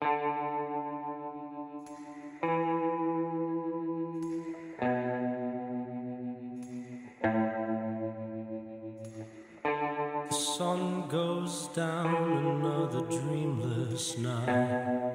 The sun goes down another dreamless night.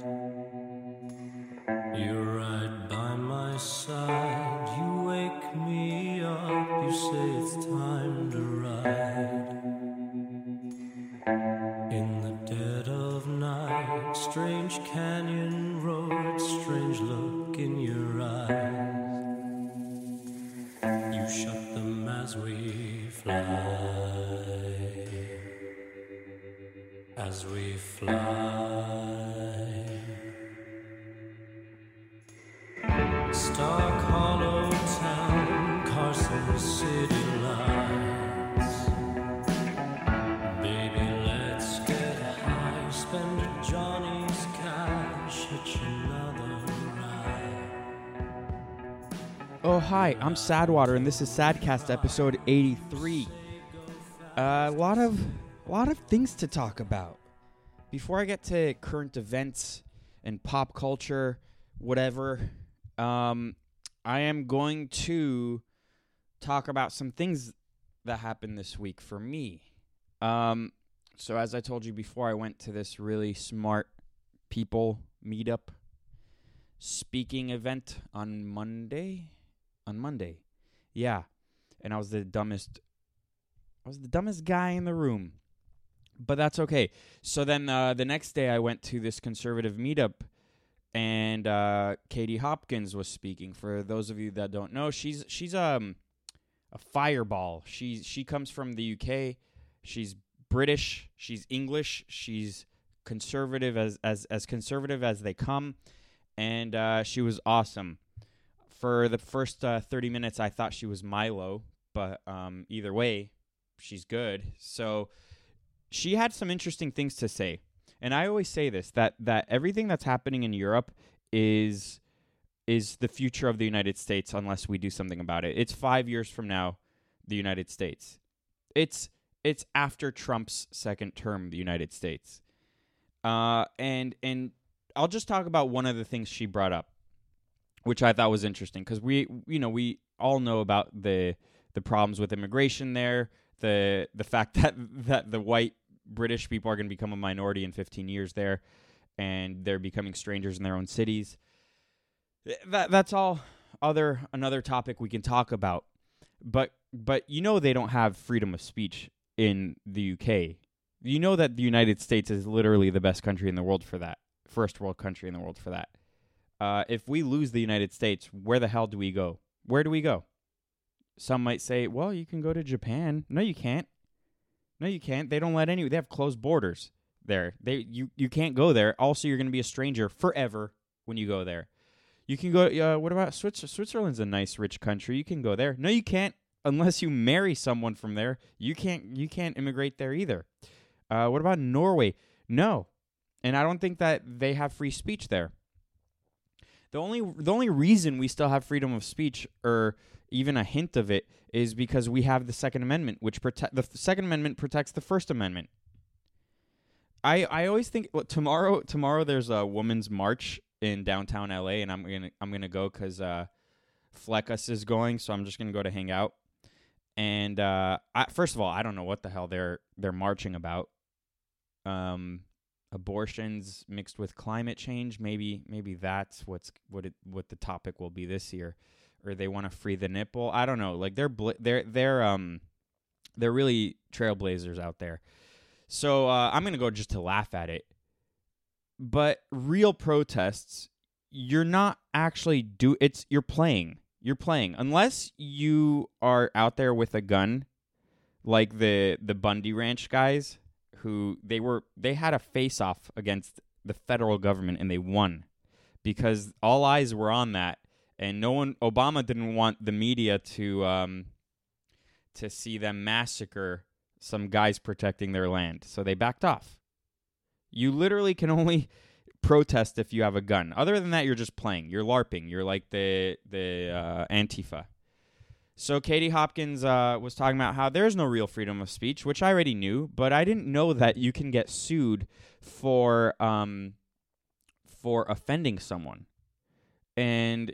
I'm Sadwater, and this is Sadcast episode 83. Uh, a lot of, a lot of things to talk about. Before I get to current events and pop culture, whatever, um, I am going to talk about some things that happened this week for me. Um, so as I told you before, I went to this really smart people meetup speaking event on Monday on Monday. Yeah. And I was the dumbest I was the dumbest guy in the room. But that's okay. So then uh, the next day I went to this conservative meetup and uh, Katie Hopkins was speaking. For those of you that don't know, she's she's um a fireball. She's she comes from the UK. She's British, she's English, she's conservative as as as conservative as they come and uh, she was awesome for the first uh, 30 minutes i thought she was milo but um, either way she's good. So she had some interesting things to say. And i always say this that that everything that's happening in europe is is the future of the united states unless we do something about it. It's five years from now the united states. It's it's after trump's second term the united states. Uh, and and i'll just talk about one of the things she brought up which I thought was interesting because we, you know, we all know about the the problems with immigration there, the the fact that that the white British people are going to become a minority in 15 years there, and they're becoming strangers in their own cities. That that's all other another topic we can talk about, but but you know they don't have freedom of speech in the UK. You know that the United States is literally the best country in the world for that, first world country in the world for that uh, if we lose the United States, where the hell do we go? Where do we go? Some might say, well, you can go to Japan. No, you can't. No, you can't. They don't let any. They have closed borders there. They you you can't go there. Also, you're going to be a stranger forever when you go there. You can go. Uh, what about Switzerland? Switzerland's a nice, rich country. You can go there. No, you can't unless you marry someone from there. You can't. You can't immigrate there either. Uh, what about Norway? No, and I don't think that they have free speech there. The only the only reason we still have freedom of speech or even a hint of it is because we have the Second Amendment, which protect the Second Amendment protects the First Amendment. I I always think well, tomorrow tomorrow there's a women's march in downtown LA, and I'm gonna I'm gonna go because uh, Fleckus is going, so I'm just gonna go to hang out. And uh, I, first of all, I don't know what the hell they're they're marching about. Um, abortions mixed with climate change. Maybe maybe that's what's what it what the topic will be this year, or they want to free the nipple. I don't know. Like they're bl- they're they're um they're really trailblazers out there. So uh, I'm gonna go just to laugh at it. But real protests, you're not actually do it's you're playing. You're playing unless you are out there with a gun, like the the Bundy Ranch guys who they were they had a face off against the federal government and they won because all eyes were on that. And no one Obama didn't want the media to um to see them massacre some guys protecting their land. So they backed off. You literally can only protest if you have a gun. Other than that you're just playing. You're larping. You're like the the uh, antifa so Katie Hopkins uh, was talking about how there's no real freedom of speech, which I already knew, but I didn't know that you can get sued for um, for offending someone. And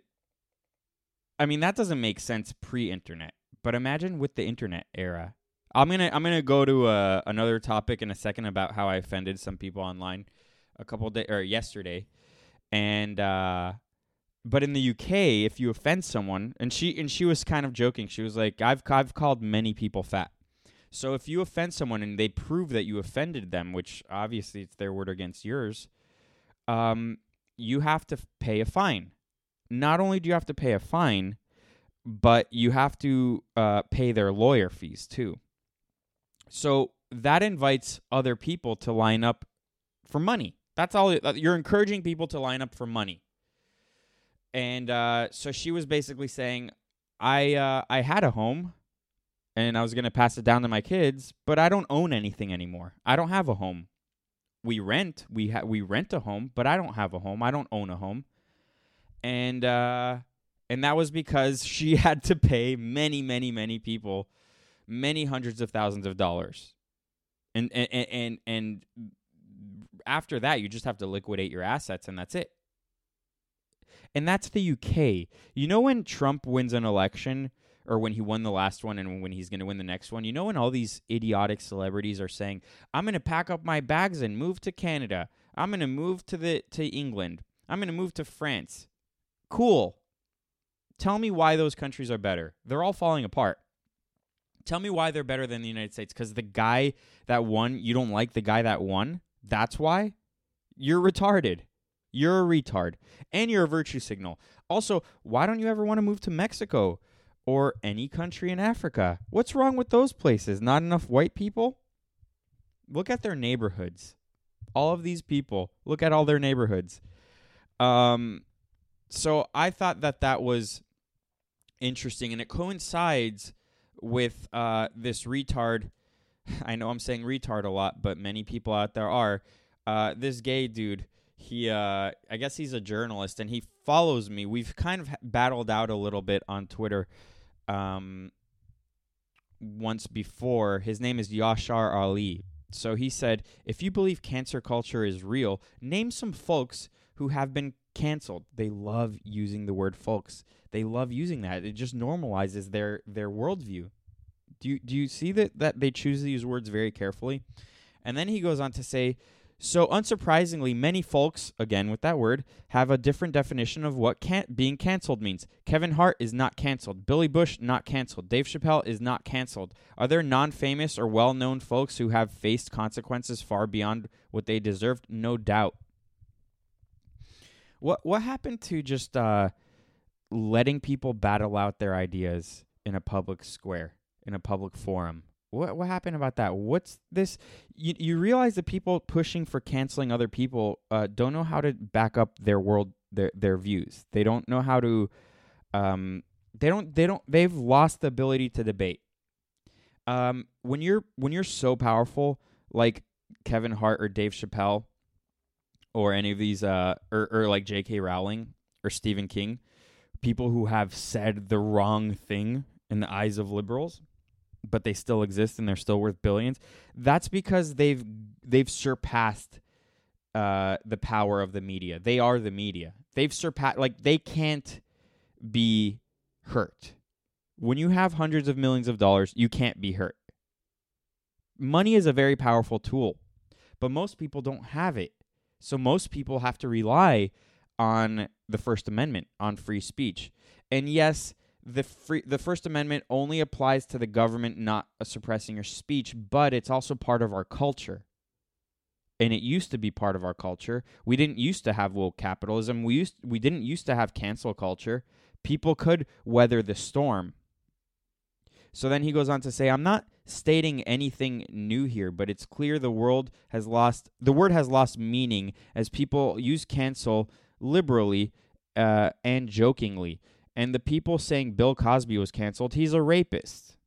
I mean that doesn't make sense pre-internet. But imagine with the internet era. I'm to I'm to go to uh, another topic in a second about how I offended some people online a couple days or yesterday. And uh but in the UK, if you offend someone, and she and she was kind of joking, she was like, "I've I've called many people fat." So if you offend someone and they prove that you offended them, which obviously it's their word against yours, um, you have to pay a fine. Not only do you have to pay a fine, but you have to uh, pay their lawyer fees too. So that invites other people to line up for money. That's all. You're encouraging people to line up for money. And uh, so she was basically saying, I uh, I had a home, and I was gonna pass it down to my kids, but I don't own anything anymore. I don't have a home. We rent. We ha- we rent a home, but I don't have a home. I don't own a home. And uh, and that was because she had to pay many, many, many people, many hundreds of thousands of dollars. And and and and after that, you just have to liquidate your assets, and that's it and that's the UK. You know when Trump wins an election or when he won the last one and when he's going to win the next one, you know when all these idiotic celebrities are saying, "I'm going to pack up my bags and move to Canada. I'm going to move to the to England. I'm going to move to France." Cool. Tell me why those countries are better. They're all falling apart. Tell me why they're better than the United States cuz the guy that won, you don't like the guy that won? That's why? You're retarded. You're a retard. And you're a virtue signal. Also, why don't you ever want to move to Mexico or any country in Africa? What's wrong with those places? Not enough white people? Look at their neighborhoods. All of these people, look at all their neighborhoods. Um, so I thought that that was interesting, and it coincides with uh, this retard. I know I'm saying retard a lot, but many people out there are. Uh, this gay dude he uh I guess he's a journalist and he follows me. We've kind of battled out a little bit on Twitter um once before. His name is Yashar Ali. So he said, "If you believe cancel culture is real, name some folks who have been canceled. They love using the word folks. They love using that. It just normalizes their their worldview. Do you do you see that that they choose these words very carefully? And then he goes on to say, so, unsurprisingly, many folks, again with that word, have a different definition of what can- being canceled means. Kevin Hart is not canceled. Billy Bush, not canceled. Dave Chappelle is not canceled. Are there non famous or well known folks who have faced consequences far beyond what they deserved? No doubt. What, what happened to just uh, letting people battle out their ideas in a public square, in a public forum? What what happened about that? What's this? You you realize that people pushing for canceling other people uh, don't know how to back up their world their their views. They don't know how to. Um, they don't. They don't. They've lost the ability to debate. Um, when you're when you're so powerful, like Kevin Hart or Dave Chappelle, or any of these, uh, or or like J.K. Rowling or Stephen King, people who have said the wrong thing in the eyes of liberals but they still exist and they're still worth billions. That's because they've they've surpassed uh, the power of the media. They are the media. They've surpassed like they can't be hurt. When you have hundreds of millions of dollars, you can't be hurt. Money is a very powerful tool, but most people don't have it. So most people have to rely on the First Amendment, on free speech. And yes, the free the First Amendment only applies to the government not uh, suppressing your speech, but it's also part of our culture. And it used to be part of our culture. We didn't used to have woke capitalism. We used we didn't used to have cancel culture. People could weather the storm. So then he goes on to say, I'm not stating anything new here, but it's clear the world has lost the word has lost meaning as people use cancel liberally uh, and jokingly. And the people saying Bill Cosby was canceled, he's a rapist.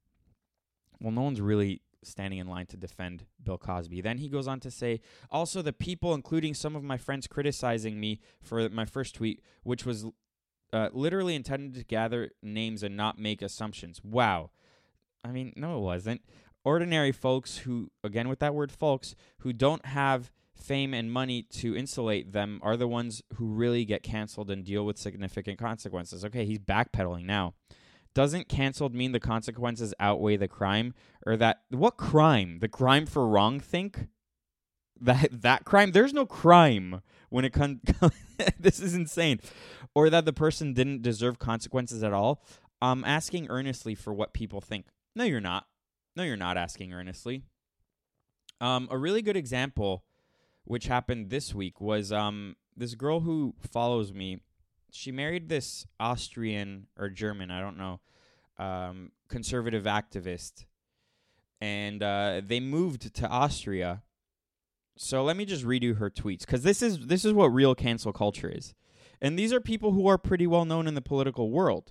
Well, no one's really standing in line to defend Bill Cosby. Then he goes on to say, also the people, including some of my friends, criticizing me for my first tweet, which was uh, literally intended to gather names and not make assumptions. Wow. I mean, no, it wasn't. Ordinary folks who, again with that word folks, who don't have fame, and money to insulate them are the ones who really get canceled and deal with significant consequences. Okay, he's backpedaling now. Doesn't canceled mean the consequences outweigh the crime? Or that what crime? The crime for wrong think? That that crime? There's no crime when it comes this is insane. Or that the person didn't deserve consequences at all. I'm asking earnestly for what people think. No, you're not. No, you're not asking earnestly. Um, a really good example, which happened this week, was um, this girl who follows me. She married this Austrian or German, I don't know, um, conservative activist, and uh, they moved to Austria. So let me just redo her tweets because this is this is what real cancel culture is, and these are people who are pretty well known in the political world.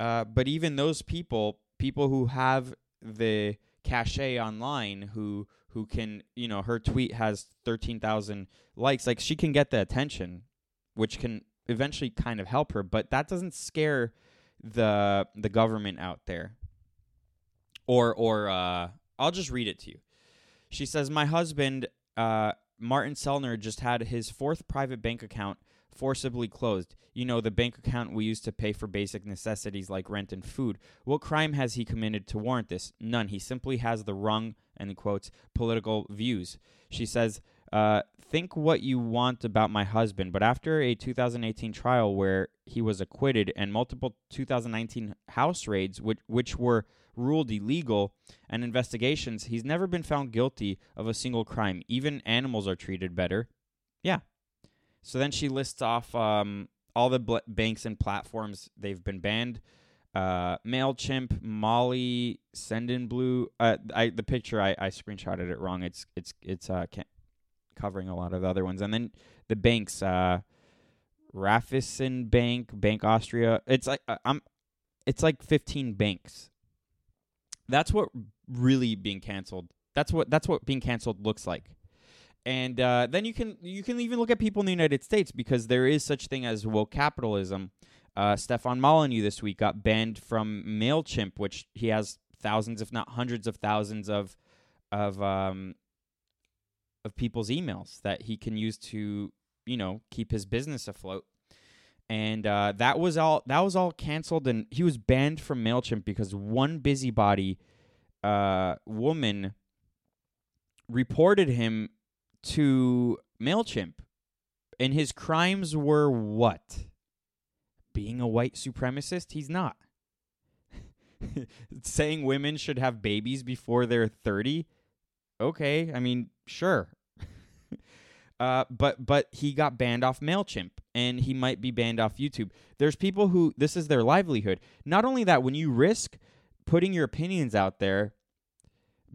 Uh, but even those people, people who have the cachet online, who who can, you know, her tweet has 13,000 likes. Like she can get the attention, which can eventually kind of help her, but that doesn't scare the the government out there. Or or uh I'll just read it to you. She says, "My husband uh Martin Sellner just had his fourth private bank account forcibly closed. You know, the bank account we use to pay for basic necessities like rent and food. What crime has he committed to warrant this? None. He simply has the wrong, and quotes, political views. She says, uh, think what you want about my husband, but after a 2018 trial where he was acquitted and multiple 2019 house raids, which, which were ruled illegal, and investigations, he's never been found guilty of a single crime. Even animals are treated better. Yeah, so then she lists off um, all the bl- banks and platforms they've been banned. Uh, Mailchimp, Mollie, Sendinblue. Uh, I the picture I, I screenshotted it wrong. It's it's it's uh covering a lot of the other ones, and then the banks. Uh, Bank, Bank Austria. It's like uh, I'm. It's like 15 banks. That's what really being canceled. That's what that's what being canceled looks like and uh, then you can you can even look at people in the United States because there is such thing as woke capitalism. Uh, Stefan Molyneux this week got banned from Mailchimp, which he has thousands, if not hundreds of thousands of of um, of people's emails that he can use to you know keep his business afloat. And uh, that was all that was all canceled, and he was banned from Mailchimp because one busybody uh, woman reported him to MailChimp. And his crimes were what? Being a white supremacist? He's not. Saying women should have babies before they're 30? Okay, I mean, sure. uh, but but he got banned off Mailchimp, and he might be banned off YouTube. There's people who this is their livelihood. Not only that, when you risk putting your opinions out there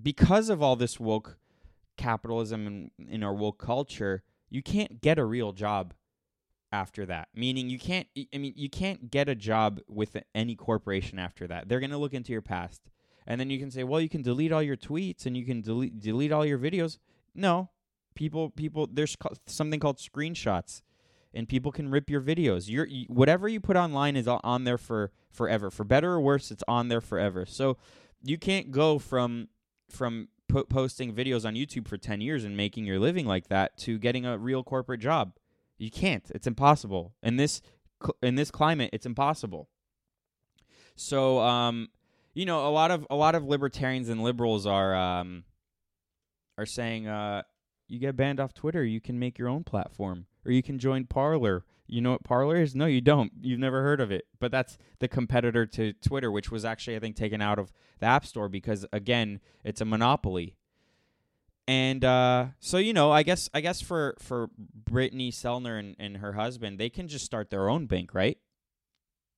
because of all this woke capitalism and in our woke culture, you can't get a real job after that. Meaning you can't I mean you can't get a job with any corporation after that. They're going to look into your past. And then you can say, "Well, you can delete all your tweets and you can delete delete all your videos." No. People people there's something called screenshots and people can rip your videos. Your whatever you put online is on there for forever. For better or worse, it's on there forever. So you can't go from from po- posting videos on YouTube for 10 years and making your living like that to getting a real corporate job. You can't. It's impossible. In this in this climate, it's impossible. So, um, you know, a lot of a lot of libertarians and liberals are um, are saying uh, you get banned off Twitter, you can make your own platform, or you can join Parler. You know what Parler is? No, you don't. You've never heard of it. But that's the competitor to Twitter, which was actually, I think, taken out of the App Store because, again, it's a monopoly. And uh, so, you know, I guess, I guess for for Brittany Sellner and, and her husband, they can just start their own bank, right?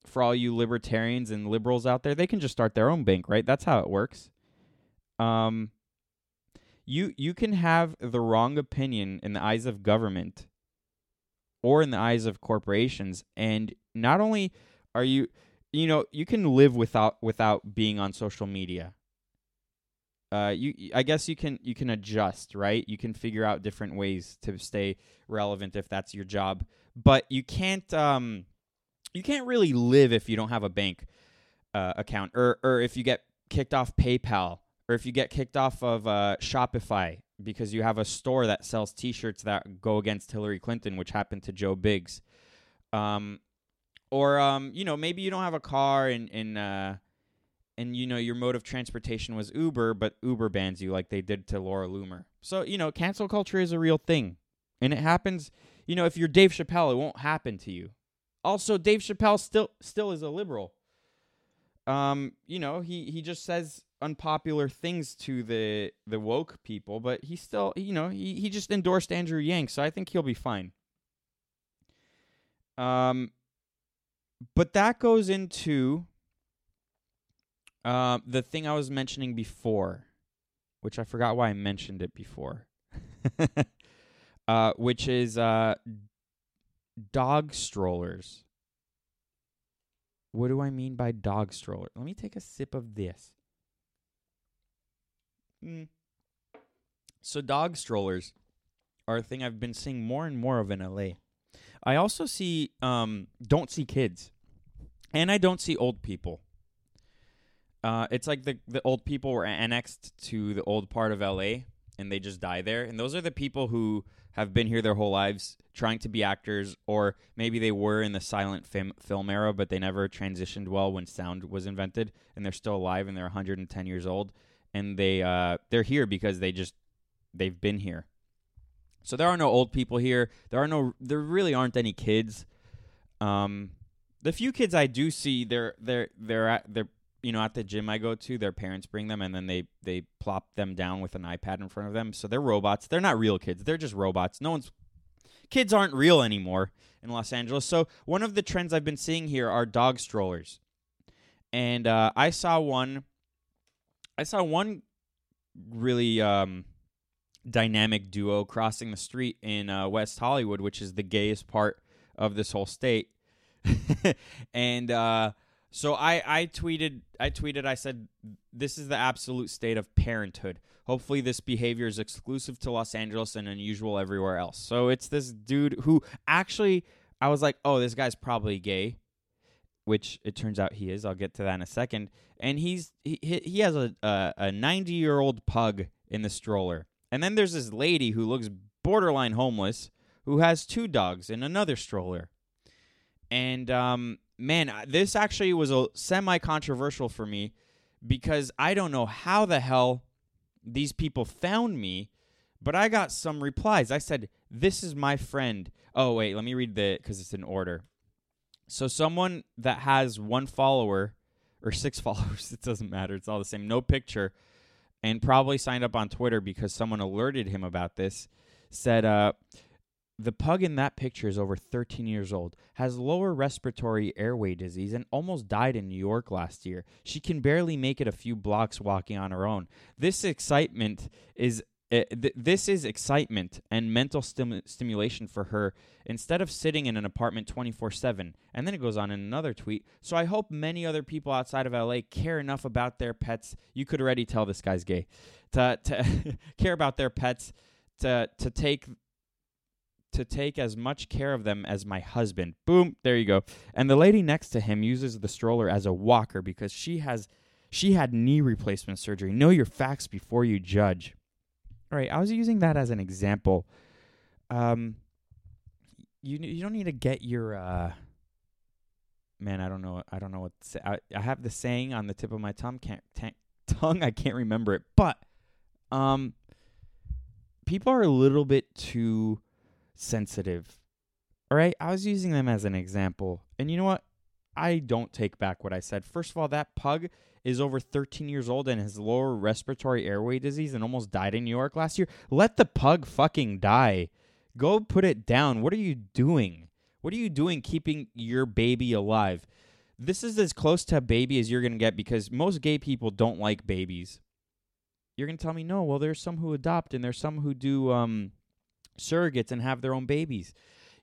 For all you libertarians and liberals out there, they can just start their own bank, right? That's how it works. Um, you you can have the wrong opinion in the eyes of government or in the eyes of corporations. And not only are you you know you can live without without being on social media. Uh you i guess you can you can adjust right? You can figure out different ways to stay relevant if that's your job. But you can't um you can't really live if you don't have a bank uh, account or or if you get kicked off PayPal or if you get kicked off of uh, Shopify because you have a store that sells T-shirts that go against Hillary Clinton, which happened to Joe Biggs. Um, or um, you know, maybe you don't have a car and and uh, and you know your mode of transportation was Uber, but Uber bans you like they did to Laura Loomer. So you know, cancel culture is a real thing, and it happens. You know, if you're Dave Chappelle, it won't happen to you. Also, Dave Chappelle still still is a liberal. Um, you know, he he just says unpopular things to the the woke people, but he still, you know, he he just endorsed Andrew Yang, so I think he'll be fine. Um, but that goes into uh, the thing I was mentioning before, which I forgot why I mentioned it before, uh, which is uh, dog strollers. What do I mean by dog stroller? Let me take a sip of this. Mm. So, dog strollers are a thing I've been seeing more and more of in LA. I also see, um, don't see kids, and I don't see old people. Uh, it's like the the old people were annexed to the old part of LA, and they just die there. And those are the people who have been here their whole lives, trying to be actors, or maybe they were in the silent fim- film era, but they never transitioned well when sound was invented, and they're still alive and they're 110 years old, and they uh, they're here because they just they've been here. So there are no old people here. There are no. There really aren't any kids. Um, the few kids I do see, they're they're they're at they're you know at the gym I go to, their parents bring them and then they they plop them down with an iPad in front of them. So they're robots. They're not real kids. They're just robots. No one's kids aren't real anymore in Los Angeles. So one of the trends I've been seeing here are dog strollers, and uh, I saw one. I saw one really um, dynamic duo crossing the street in uh, West Hollywood, which is the gayest part of this whole state. and uh, so I, I tweeted, I tweeted, I said, "This is the absolute state of parenthood. Hopefully, this behavior is exclusive to Los Angeles and unusual everywhere else." So it's this dude who actually, I was like, "Oh, this guy's probably gay." Which it turns out he is. I'll get to that in a second. And he's he he has a a ninety year old pug in the stroller, and then there's this lady who looks borderline homeless who has two dogs in another stroller. And um, man, this actually was a semi controversial for me because I don't know how the hell these people found me, but I got some replies. I said, "This is my friend." Oh wait, let me read the because it's in order. So someone that has one follower or six followers, it doesn't matter. It's all the same. No picture and probably signed up on Twitter because someone alerted him about this, said, uh, the pug in that picture is over 13 years old, has lower respiratory airway disease, and almost died in New York last year. She can barely make it a few blocks walking on her own. This excitement is uh, th- this is excitement and mental stim- stimulation for her instead of sitting in an apartment 24 7. And then it goes on in another tweet. So I hope many other people outside of LA care enough about their pets. You could already tell this guy's gay. To, to care about their pets, to, to take to take as much care of them as my husband. Boom, there you go. And the lady next to him uses the stroller as a walker because she has she had knee replacement surgery. Know your facts before you judge. All right, I was using that as an example. Um, you you don't need to get your uh. Man, I don't know. I don't know what say. I, I have the saying on the tip of my tongue. Can't t- tongue. I can't remember it. But um, people are a little bit too sensitive. All right, I was using them as an example, and you know what? I don't take back what I said. First of all, that pug is over 13 years old and has lower respiratory airway disease and almost died in New York last year. Let the pug fucking die. Go put it down. What are you doing? What are you doing keeping your baby alive? This is as close to a baby as you're going to get because most gay people don't like babies. You're going to tell me, no, well, there's some who adopt and there's some who do um, surrogates and have their own babies.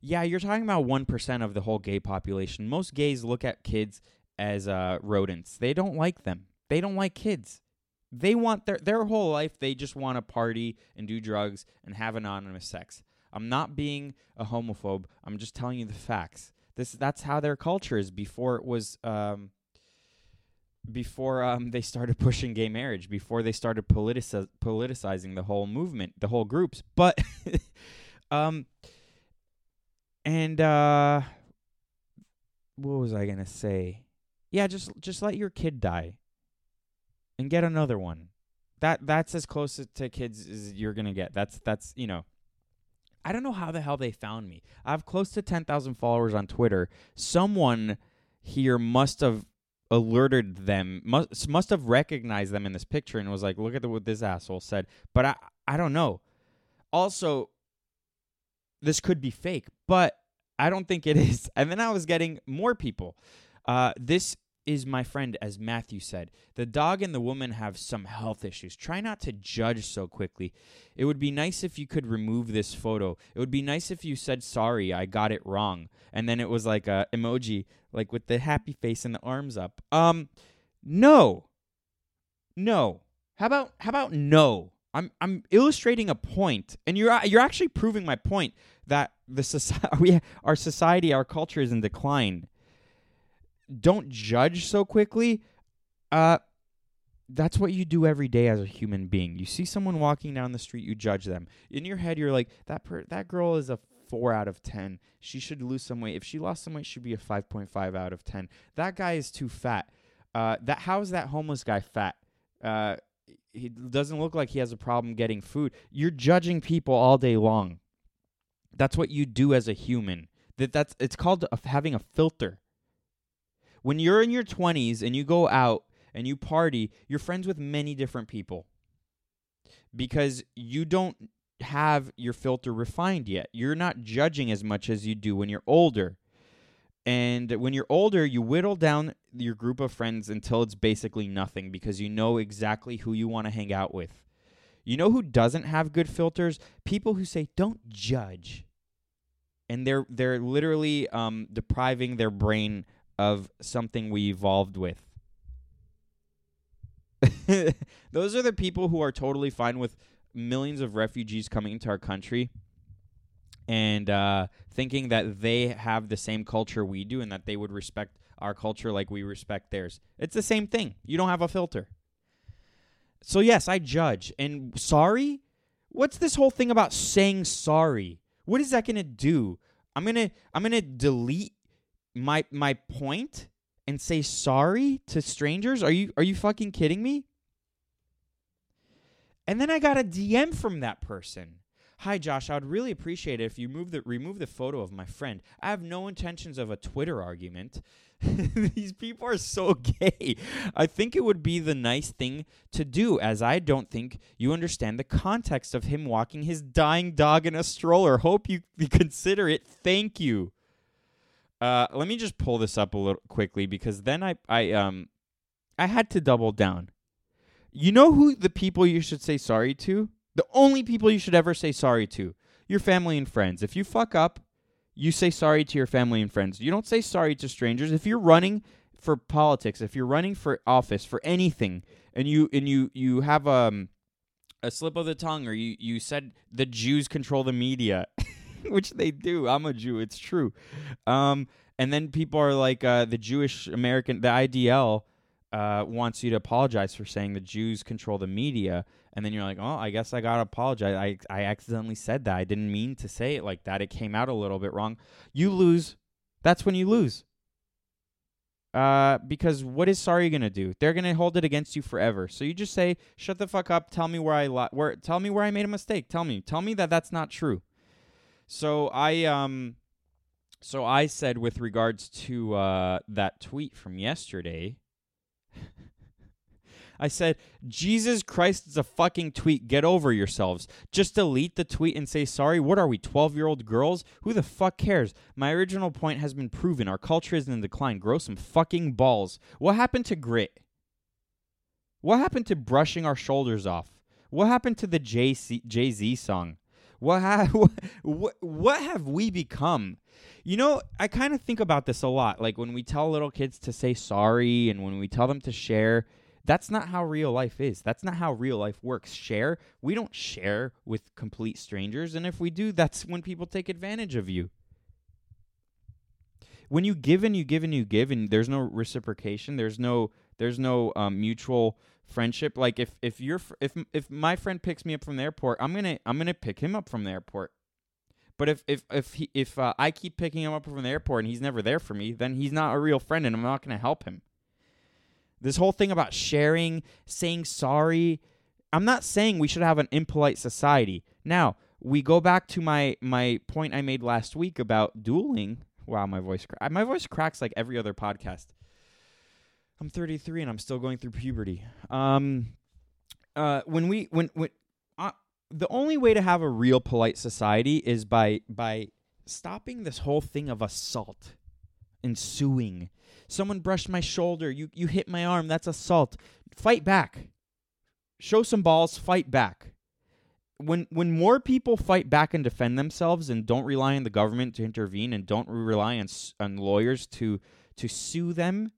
Yeah, you're talking about 1% of the whole gay population. Most gays look at kids as uh, rodents. They don't like them. They don't like kids. They want their their whole life they just want to party and do drugs and have anonymous sex. I'm not being a homophobe. I'm just telling you the facts. This that's how their culture is before it was um before um, they started pushing gay marriage, before they started politici- politicizing the whole movement, the whole groups. But, um, and uh, what was I gonna say? Yeah, just just let your kid die, and get another one. That that's as close to kids as you're gonna get. That's that's you know. I don't know how the hell they found me. I have close to ten thousand followers on Twitter. Someone here must have alerted them must must have recognized them in this picture and was like look at the, what this asshole said. But i i don't know. Also this could be fake but i don't think it is. And then i was getting more people. Uh this is my friend, as Matthew said. The dog and the woman have some health issues. Try not to judge so quickly. It would be nice if you could remove this photo. It would be nice if you said, sorry, I got it wrong. And then it was like a emoji, like with the happy face and the arms up. Um, no. No. How about, how about no? I'm, I'm illustrating a point, and you're, you're actually proving my point that the society, our society, our culture is in decline don't judge so quickly. Uh, that's what you do every day as a human being. You see someone walking down the street, you judge them. In your head, you're like, that per- that girl is a four out of ten. She should lose some weight. If she lost some weight, she'd be a five point five out of ten. That guy is too fat. Uh, that how is that homeless guy fat? Uh, he doesn't look like he has a problem getting food. You're judging people all day long. That's what you do as a human. That that's it's called having a filter when you're in your 20s and you go out and you party, you're friends with many different people because you don't have your filter refined yet. You're not judging as much as you do when you're older. And when you're older, you whittle down your group of friends until it's basically nothing because you know exactly who you want to hang out with. You know who doesn't have good filters? People who say don't judge. And they're they're literally um, depriving their brain of something we evolved with. Those are the people who are totally fine with millions of refugees coming into our country and uh, thinking that they have the same culture we do and that they would respect our culture like we respect theirs. It's the same thing. You don't have a filter. So, yes, I judge. And sorry? What's this whole thing about saying sorry? What is that going to do? I'm going to I'm going to delete my my point and say sorry to strangers? Are you are you fucking kidding me? And then I got a DM from that person. Hi Josh, I would really appreciate it if you move the remove the photo of my friend. I have no intentions of a Twitter argument. These people are so gay. I think it would be the nice thing to do, as I don't think you understand the context of him walking his dying dog in a stroller. Hope you, you consider it. Thank you. Uh, let me just pull this up a little quickly because then I I um I had to double down. You know who the people you should say sorry to? The only people you should ever say sorry to, your family and friends. If you fuck up, you say sorry to your family and friends. You don't say sorry to strangers. If you're running for politics, if you're running for office, for anything, and you and you you have um a slip of the tongue or you you said the Jews control the media. which they do. I'm a Jew. It's true. Um, and then people are like, uh, the Jewish American, the ADL uh, wants you to apologize for saying the Jews control the media. And then you're like, oh, I guess I got to apologize. I, I accidentally said that. I didn't mean to say it like that. It came out a little bit wrong. You lose. That's when you lose. Uh, because what is sorry gonna do? They're gonna hold it against you forever. So you just say, "Shut the fuck up. Tell me where I li- where. Tell me where I made a mistake. Tell me. Tell me that that's not true." So I um so I said with regards to uh that tweet from yesterday I said, Jesus Christ, it's a fucking tweet. Get over yourselves. Just delete the tweet and say sorry. What are we, 12 year old girls? Who the fuck cares? My original point has been proven. Our culture is in decline. Grow some fucking balls. What happened to grit? What happened to brushing our shoulders off? What happened to the Jay Z song? What have what, what have we become? You know, I kind of think about this a lot. Like when we tell little kids to say sorry and when we tell them to share, that's not how real life is. That's not how real life works. Share, we don't share with complete strangers, and if we do, that's when people take advantage of you. when you give and you give and you give and there's no reciprocation, there's no there's no um, mutual friendship. Like if if you're if if my friend picks me up from the airport, I'm gonna I'm gonna pick him up from the airport. But if if if he, if uh, I keep picking him up from the airport and he's never there for me, then he's not a real friend, and I'm not gonna help him. This whole thing about sharing, saying sorry, I'm not saying we should have an impolite society. Now we go back to my my point I made last week about dueling. Wow, my voice cra- my voice cracks like every other podcast. I'm 33 and I'm still going through puberty. Um, uh, when we when when uh, the only way to have a real polite society is by by stopping this whole thing of assault and suing. Someone brushed my shoulder. You you hit my arm. That's assault. Fight back. Show some balls. Fight back. When when more people fight back and defend themselves and don't rely on the government to intervene and don't rely on on lawyers to to sue them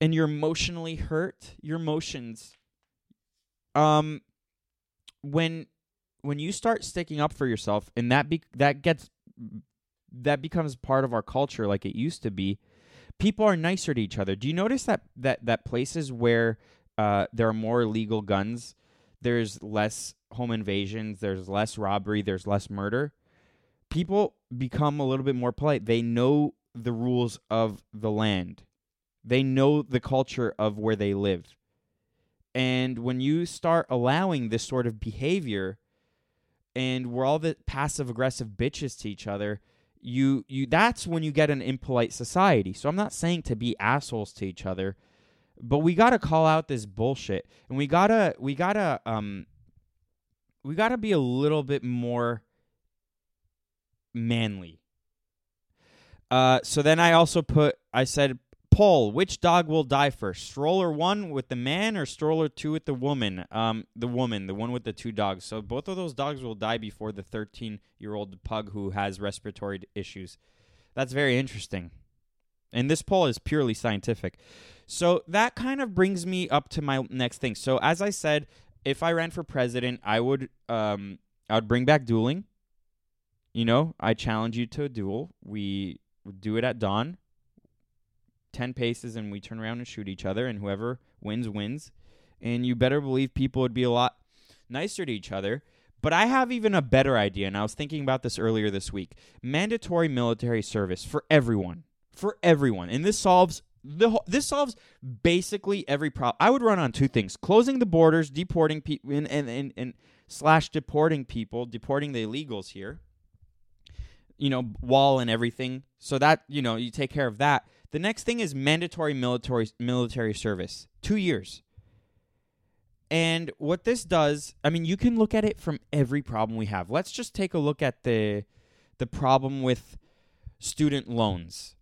and you're emotionally hurt, your emotions um when when you start sticking up for yourself and that be- that gets that becomes part of our culture like it used to be, people are nicer to each other. Do you notice that that that places where uh, there are more illegal guns, there's less home invasions, there's less robbery, there's less murder. People become a little bit more polite. They know the rules of the land. They know the culture of where they live. And when you start allowing this sort of behavior and we're all the passive aggressive bitches to each other, you you that's when you get an impolite society. So I'm not saying to be assholes to each other, but we got to call out this bullshit. And we got to we got to um we got to be a little bit more manly. Uh so then I also put I said poll which dog will die first? Stroller one with the man or stroller two with the woman? Um the woman the one with the two dogs. So both of those dogs will die before the 13 year old pug who has respiratory issues. That's very interesting. And this poll is purely scientific. So that kind of brings me up to my next thing. So as i said if i ran for president i would um i would bring back dueling. You know i challenge you to a duel. We do it at dawn 10 paces and we turn around and shoot each other, and whoever wins, wins. And you better believe people would be a lot nicer to each other. But I have even a better idea, and I was thinking about this earlier this week mandatory military service for everyone. For everyone. And this solves. The, whole, this solves basically every problem. I would run on two things: closing the borders, deporting people, and, and, and, and slash deporting people, deporting the illegals here. You know, wall and everything. So that you know, you take care of that the next thing is mandatory military military service. 2 years. And what this does, I mean, you can look at it from every problem we have. Let's just take a look at the the problem with student loans.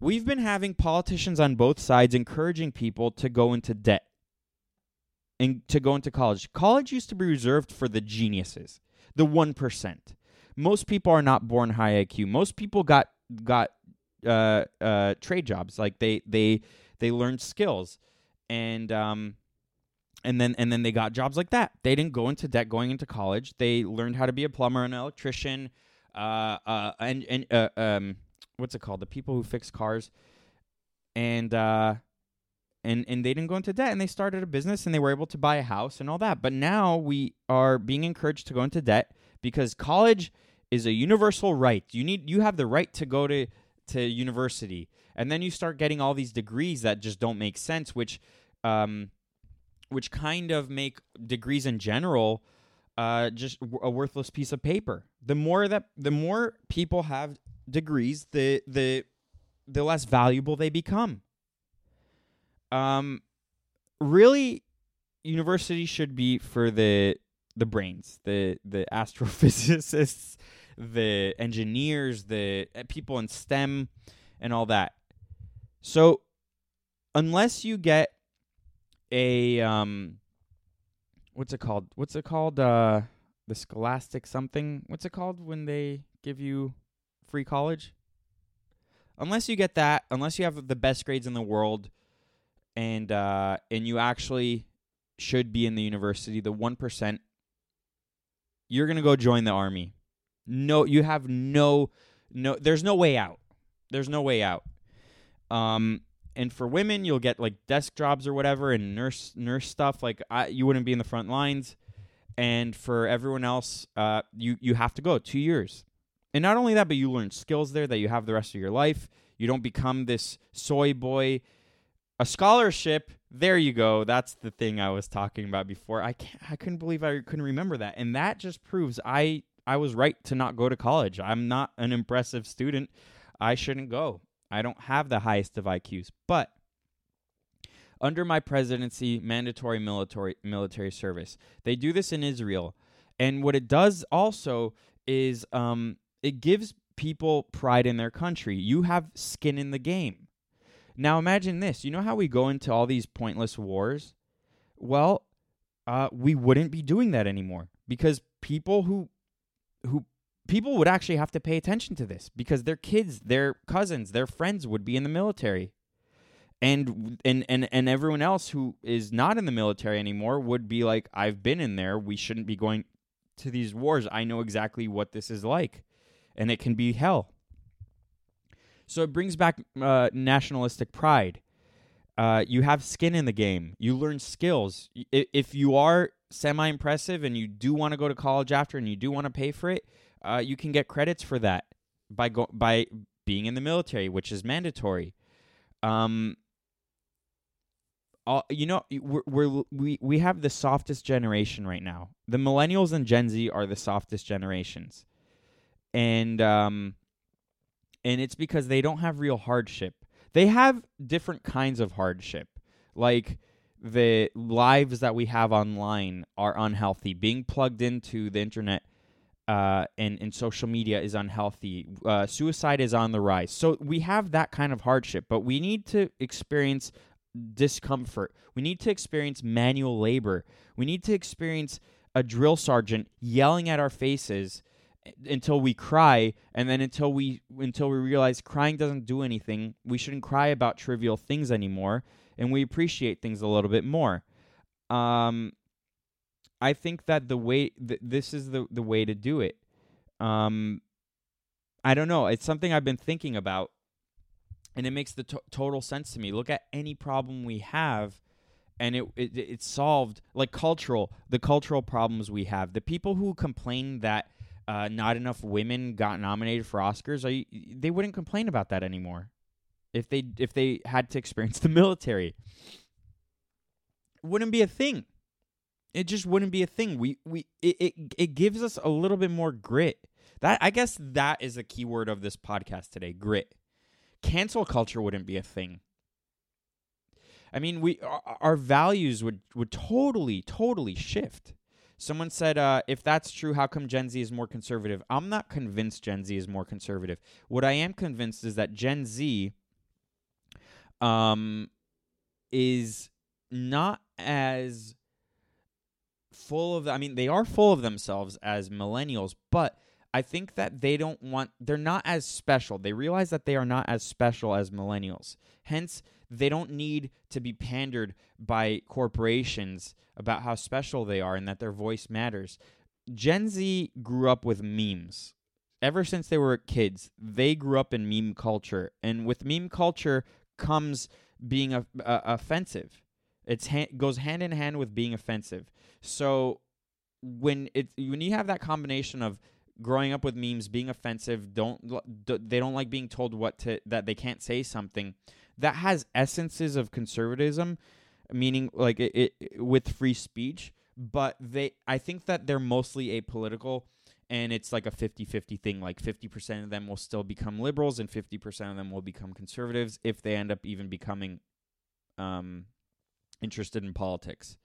We've been having politicians on both sides encouraging people to go into debt and to go into college. College used to be reserved for the geniuses, the 1%. Most people are not born high IQ. Most people got got uh, uh, trade jobs. Like they they they learned skills, and um, and then and then they got jobs like that. They didn't go into debt going into college. They learned how to be a plumber, an electrician, uh, uh, and and uh, um, what's it called? The people who fix cars, and uh, and and they didn't go into debt, and they started a business, and they were able to buy a house and all that. But now we are being encouraged to go into debt because college is a universal right. You need you have the right to go to to university, and then you start getting all these degrees that just don't make sense, which um, which kind of make degrees in general uh, just a worthless piece of paper. The more that the more people have degrees, the the the less valuable they become. Um, really, university should be for the the brains, the the astrophysicists, the engineers, the uh, people in STEM, and all that. So, unless you get a um, what's it called? What's it called? Uh, the Scholastic something. What's it called when they give you free college? Unless you get that, unless you have the best grades in the world, and uh, and you actually should be in the university, the one percent, you're gonna go join the army no you have no no there's no way out There's no way out. Um, and for women, you'll get like desk jobs or whatever, and nurse nurse stuff. Like I, you wouldn't be in the front lines. And for everyone else, uh, you you have to go two years. And not only that, but you learn skills there that you have the rest of your life. You don't become this soy boy. A scholarship, there you go. That's the thing I was talking about before. I can't, I couldn't believe I couldn't remember that, and that just proves I I was right to not go to college. I'm not an impressive student. I shouldn't go. I don't have the highest of IQs, but under my presidency, mandatory military military service. They do this in Israel, and what it does also is um, it gives people pride in their country. You have skin in the game. Now imagine this. You know how we go into all these pointless wars? Well, uh, we wouldn't be doing that anymore because people who who people would actually have to pay attention to this because their kids, their cousins, their friends would be in the military. And and and and everyone else who is not in the military anymore would be like I've been in there. We shouldn't be going to these wars. I know exactly what this is like. And it can be hell. So it brings back uh, nationalistic pride. Uh, you have skin in the game. You learn skills. If you are semi impressive and you do want to go to college after and you do want to pay for it, uh, you can get credits for that by go- by being in the military, which is mandatory. Um, all, you know, we're, we're we we have the softest generation right now. The millennials and Gen Z are the softest generations, and um, and it's because they don't have real hardship. They have different kinds of hardship, like the lives that we have online are unhealthy. Being plugged into the internet uh, and, and social media is unhealthy. Uh, suicide is on the rise. So we have that kind of hardship, but we need to experience discomfort. We need to experience manual labor. We need to experience a drill sergeant yelling at our faces until we cry and then until we until we realize crying doesn't do anything we shouldn't cry about trivial things anymore and we appreciate things a little bit more um I think that the way th- this is the the way to do it. Um, I don't know. It's something I've been thinking about, and it makes the to- total sense to me. Look at any problem we have, and it, it it's solved. Like cultural, the cultural problems we have. The people who complain that uh, not enough women got nominated for Oscars, you, they wouldn't complain about that anymore if they if they had to experience the military. It wouldn't be a thing it just wouldn't be a thing. We we it, it it gives us a little bit more grit. That I guess that is the key word of this podcast today, grit. Cancel culture wouldn't be a thing. I mean, we our, our values would would totally totally shift. Someone said, uh, if that's true, how come Gen Z is more conservative? I'm not convinced Gen Z is more conservative. What I am convinced is that Gen Z um, is not as full of I mean they are full of themselves as millennials, but I think that they don't want they're not as special. They realize that they are not as special as millennials. Hence, they don't need to be pandered by corporations about how special they are and that their voice matters. Gen Z grew up with memes. Ever since they were kids, they grew up in meme culture, and with meme culture comes being a, a, offensive. It ha- goes hand in hand with being offensive. So when it when you have that combination of growing up with memes being offensive, don't they don't like being told what to that they can't say something that has essences of conservatism, meaning like it, it with free speech, but they I think that they're mostly apolitical and it's like a 50-50 thing like 50% of them will still become liberals and 50% of them will become conservatives if they end up even becoming um interested in politics.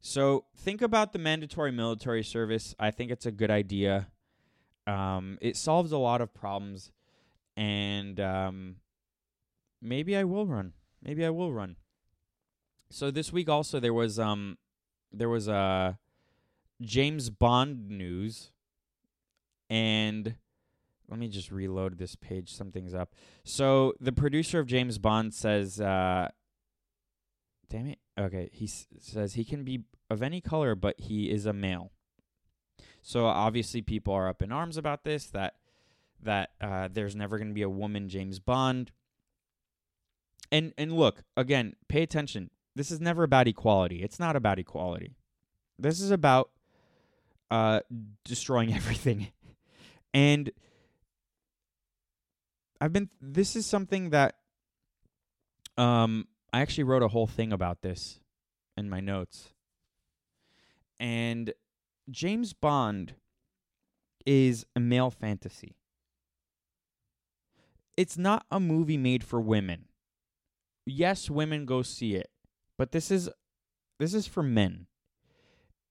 So think about the mandatory military service. I think it's a good idea. Um, it solves a lot of problems, and um, maybe I will run. Maybe I will run. So this week also there was um there was a uh, James Bond news, and let me just reload this page. Something's up. So the producer of James Bond says, uh, "Damn it." Okay, he s- says he can be of any color, but he is a male. So obviously, people are up in arms about this. That that uh, there's never going to be a woman James Bond. And and look again, pay attention. This is never about equality. It's not about equality. This is about uh, destroying everything. And I've been. This is something that um I actually wrote a whole thing about this in my notes. And James Bond is a male fantasy. It's not a movie made for women. Yes, women go see it, but this is this is for men.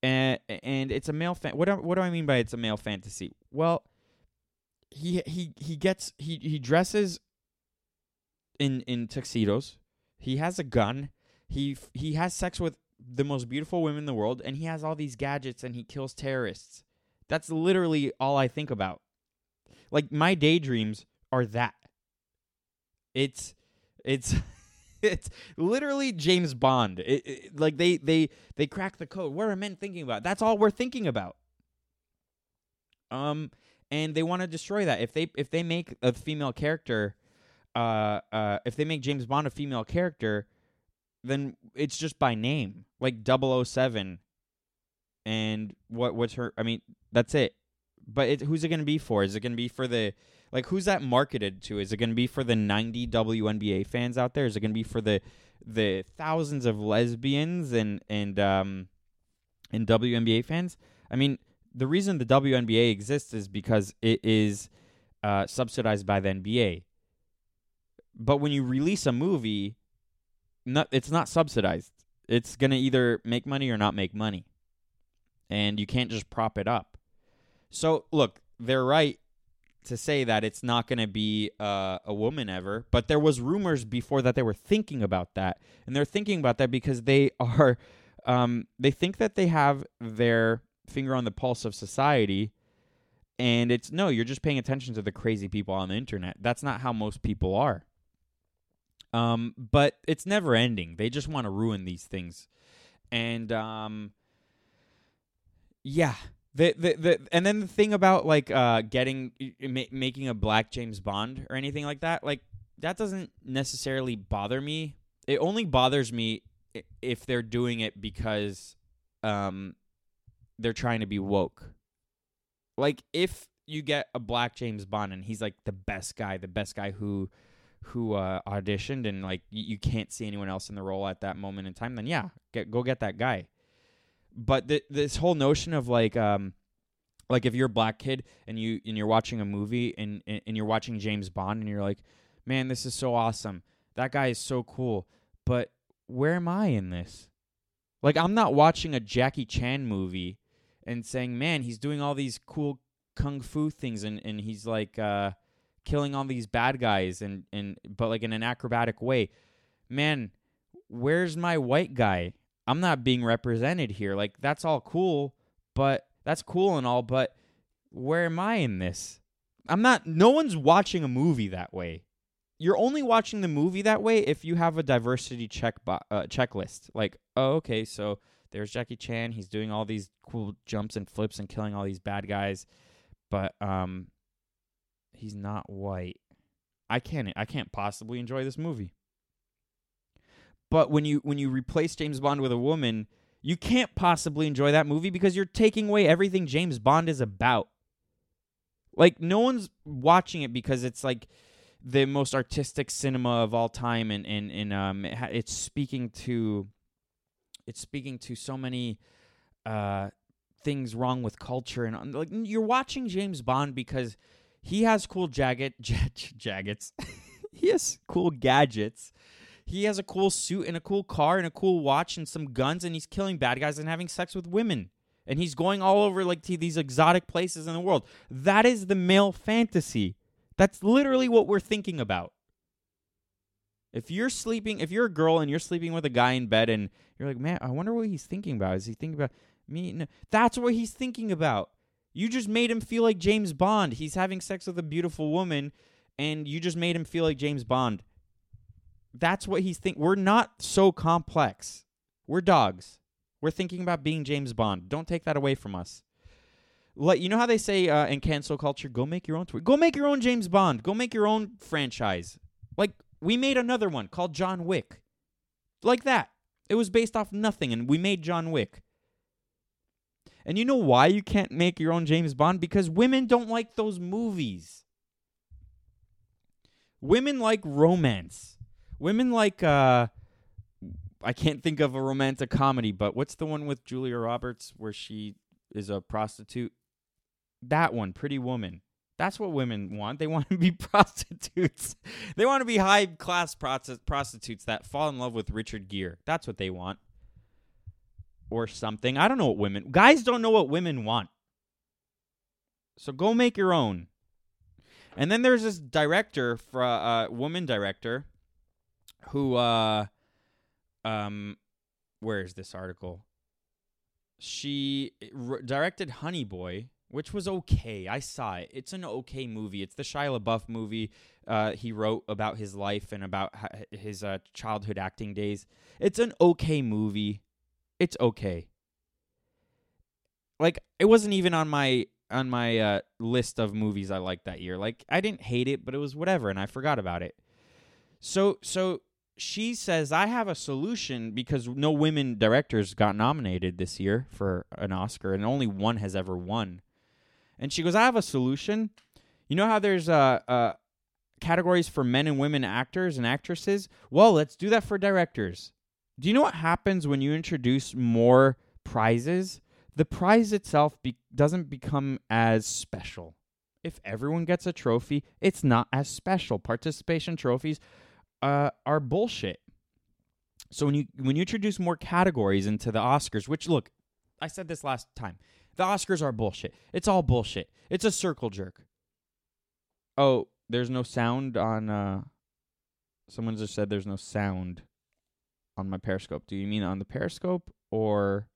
And and it's a male fan. What do, what do I mean by it's a male fantasy? Well, he he he gets he he dresses in in tuxedos. He has a gun. He he has sex with the most beautiful women in the world and he has all these gadgets and he kills terrorists. That's literally all I think about. Like my daydreams are that. It's it's it's literally James Bond. It, it, like they they they crack the code. What are men thinking about? That's all we're thinking about. Um, and they want to destroy that. If they if they make a female character, uh, uh, if they make James Bond a female character, then it's just by name, like 007 and what what's her I mean, that's it. But it, who's it going to be for? Is it going to be for the like who's that marketed to? Is it going to be for the 90 WNBA fans out there? Is it going to be for the the thousands of lesbians and and um and WNBA fans? I mean, the reason the WNBA exists is because it is uh, subsidized by the NBA. But when you release a movie, not it's not subsidized. It's gonna either make money or not make money, and you can't just prop it up. So look, they're right to say that it's not going to be uh, a woman ever, but there was rumors before that they were thinking about that, and they're thinking about that because they are, um, they think that they have their finger on the pulse of society, and it's no, you're just paying attention to the crazy people on the internet. That's not how most people are. Um, but it's never ending. They just want to ruin these things, and um, yeah. The, the the and then the thing about like uh getting ma- making a black James Bond or anything like that like that doesn't necessarily bother me. It only bothers me if they're doing it because um they're trying to be woke. Like if you get a black James Bond and he's like the best guy, the best guy who who uh, auditioned and like y- you can't see anyone else in the role at that moment in time, then yeah, get go get that guy. But th- this whole notion of like um like if you're a black kid and you and you're watching a movie and and you're watching James Bond and you're like, "Man, this is so awesome. That guy is so cool." But where am I in this? Like I'm not watching a Jackie Chan movie and saying, "Man, he's doing all these cool kung fu things and and he's like uh killing all these bad guys and and but like in an acrobatic way. Man, where's my white guy? I'm not being represented here. Like that's all cool, but that's cool and all, but where am I in this? I'm not no one's watching a movie that way. You're only watching the movie that way if you have a diversity check bo- uh, checklist. Like, oh, okay, so there's Jackie Chan. He's doing all these cool jumps and flips and killing all these bad guys, but um, he's not white. I can't I can't possibly enjoy this movie. But when you when you replace James Bond with a woman, you can't possibly enjoy that movie because you're taking away everything James Bond is about. Like no one's watching it because it's like the most artistic cinema of all time and and and um it ha- it's speaking to it's speaking to so many uh things wrong with culture and like you're watching James Bond because he has cool jagged jaggets. he has cool gadgets. He has a cool suit and a cool car and a cool watch and some guns and he's killing bad guys and having sex with women. And he's going all over like to these exotic places in the world. That is the male fantasy. That's literally what we're thinking about. If you're sleeping, if you're a girl and you're sleeping with a guy in bed and you're like, man, I wonder what he's thinking about. Is he thinking about me? No, that's what he's thinking about. You just made him feel like James Bond. He's having sex with a beautiful woman, and you just made him feel like James Bond. That's what he's thinking. We're not so complex. We're dogs. We're thinking about being James Bond. Don't take that away from us. Like you know how they say uh, in cancel culture, go make your own tweet. Go make your own James Bond. Go make your own franchise. Like we made another one called John Wick. Like that. It was based off nothing and we made John Wick. And you know why you can't make your own James Bond? Because women don't like those movies. Women like romance. Women like uh I can't think of a romantic comedy, but what's the one with Julia Roberts where she is a prostitute? That one, Pretty Woman. That's what women want. They want to be prostitutes. they want to be high class prostitutes that fall in love with Richard Gere. That's what they want. Or something. I don't know what women. Guys don't know what women want. So go make your own. And then there's this director, for uh, woman director, who uh, um, where is this article? She directed Honey Boy, which was okay. I saw it. It's an okay movie. It's the Shia LaBeouf movie. Uh, he wrote about his life and about his uh, childhood acting days. It's an okay movie. It's okay. Like it wasn't even on my on my uh, list of movies I liked that year. Like I didn't hate it, but it was whatever, and I forgot about it. So so she says I have a solution because no women directors got nominated this year for an Oscar, and only one has ever won. And she goes, I have a solution. You know how there's uh, uh, categories for men and women actors and actresses? Well, let's do that for directors. Do you know what happens when you introduce more prizes? The prize itself be- doesn't become as special. If everyone gets a trophy, it's not as special. Participation trophies uh, are bullshit. So when you when you introduce more categories into the Oscars, which look, I said this last time, the Oscars are bullshit. It's all bullshit. It's a circle jerk. Oh, there's no sound on. uh Someone just said there's no sound on my Periscope. Do you mean on the Periscope or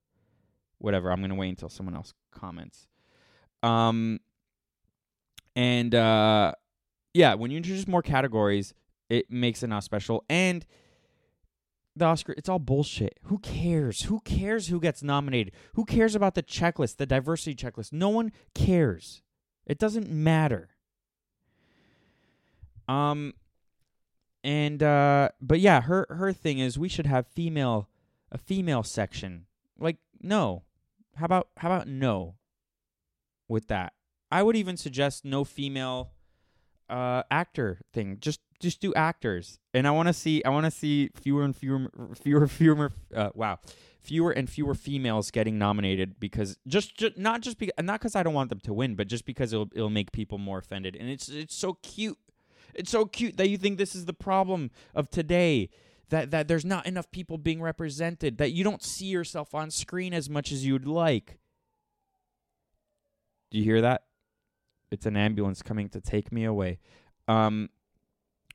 whatever? I'm gonna wait until someone else comments. Um, and uh, yeah, when you introduce more categories, it makes it not special. And the Oscar, it's all bullshit. Who cares? Who cares who gets nominated? Who cares about the checklist, the diversity checklist? No one cares. It doesn't matter. Um and uh but yeah, her her thing is we should have female a female section. Like no. How about how about no with that? I would even suggest no female uh actor thing. Just just do actors, and I want to see I want to see fewer and fewer fewer fewer uh, wow fewer and fewer females getting nominated because just, just not just because not because I don't want them to win, but just because it'll it'll make people more offended, and it's it's so cute. It's so cute that you think this is the problem of today. That, that there's not enough people being represented, that you don't see yourself on screen as much as you'd like. Do you hear that? It's an ambulance coming to take me away. Um,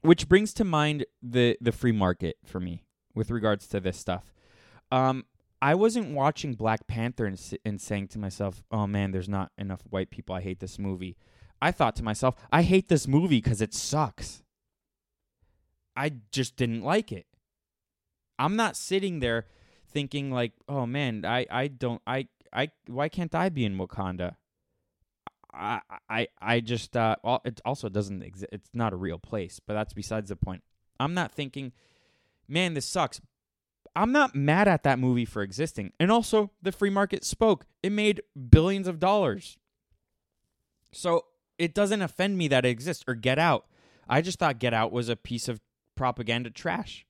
which brings to mind the the free market for me with regards to this stuff. Um, I wasn't watching Black Panther and, and saying to myself, "Oh man, there's not enough white people. I hate this movie." I thought to myself, "I hate this movie because it sucks." I just didn't like it. I'm not sitting there thinking like, "Oh man, I I don't I I why can't I be in Wakanda?" I I I just uh it also doesn't exist. It's not a real place, but that's besides the point. I'm not thinking, man, this sucks. I'm not mad at that movie for existing. And also, the free market spoke. It made billions of dollars. So it doesn't offend me that it exists or Get Out. I just thought Get Out was a piece of propaganda trash.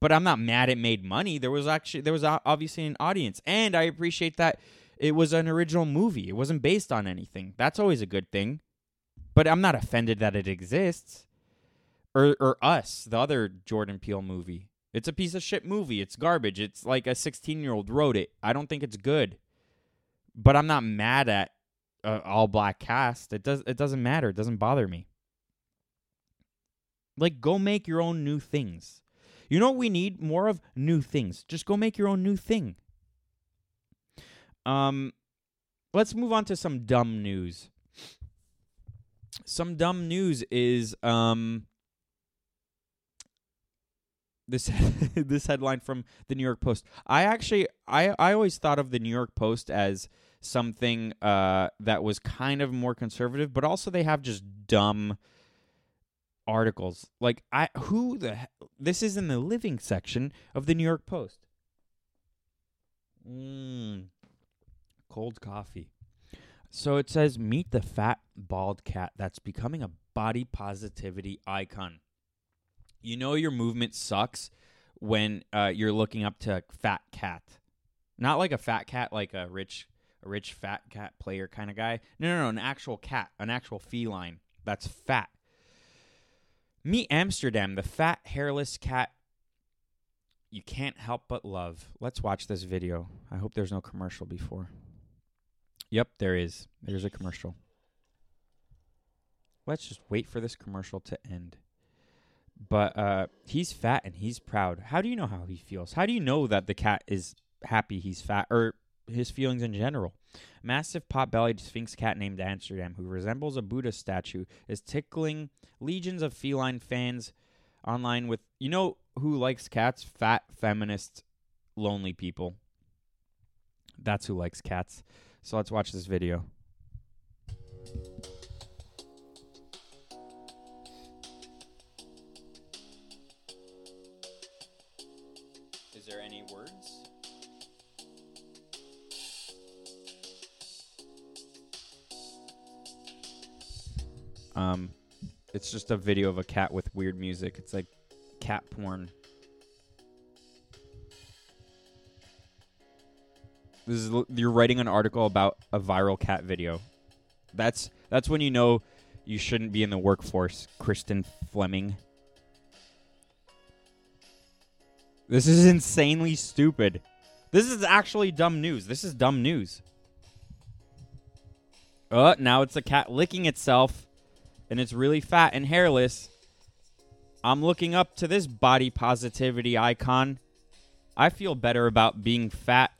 But I'm not mad it made money. There was actually there was obviously an audience, and I appreciate that it was an original movie. It wasn't based on anything. That's always a good thing. But I'm not offended that it exists. Or or Us, the other Jordan Peele movie. It's a piece of shit movie. It's garbage. It's like a 16-year-old wrote it. I don't think it's good. But I'm not mad at uh, all black cast. It does it doesn't matter. It doesn't bother me. Like go make your own new things. You know what we need more of new things. Just go make your own new thing. Um, let's move on to some dumb news. Some dumb news is um this this headline from the New York Post. I actually I I always thought of the New York Post as something uh, that was kind of more conservative, but also they have just dumb articles. Like I who the this is in the living section of the New York Post. Mm. Cold coffee. So it says meet the fat bald cat that's becoming a body positivity icon. You know your movement sucks when uh, you're looking up to fat cat. Not like a fat cat like a rich a rich fat cat player kind of guy. No, no, no, an actual cat, an actual feline that's fat. Meet Amsterdam, the fat hairless cat you can't help but love. Let's watch this video. I hope there's no commercial before. Yep, there is. There's a commercial. Let's just wait for this commercial to end. But uh, he's fat and he's proud. How do you know how he feels? How do you know that the cat is happy he's fat or his feelings in general? Massive pot-bellied Sphynx cat named Amsterdam, who resembles a Buddha statue, is tickling legions of feline fans online with you know who likes cats? Fat feminist lonely people. That's who likes cats. So let's watch this video. Is there any words? Um, it's just a video of a cat with weird music. It's like cat porn. This is you're writing an article about a viral cat video. That's that's when you know you shouldn't be in the workforce, Kirsten Fleming. This is insanely stupid. This is actually dumb news. This is dumb news. Uh, now it's a cat licking itself and it's really fat and hairless. I'm looking up to this body positivity icon. I feel better about being fat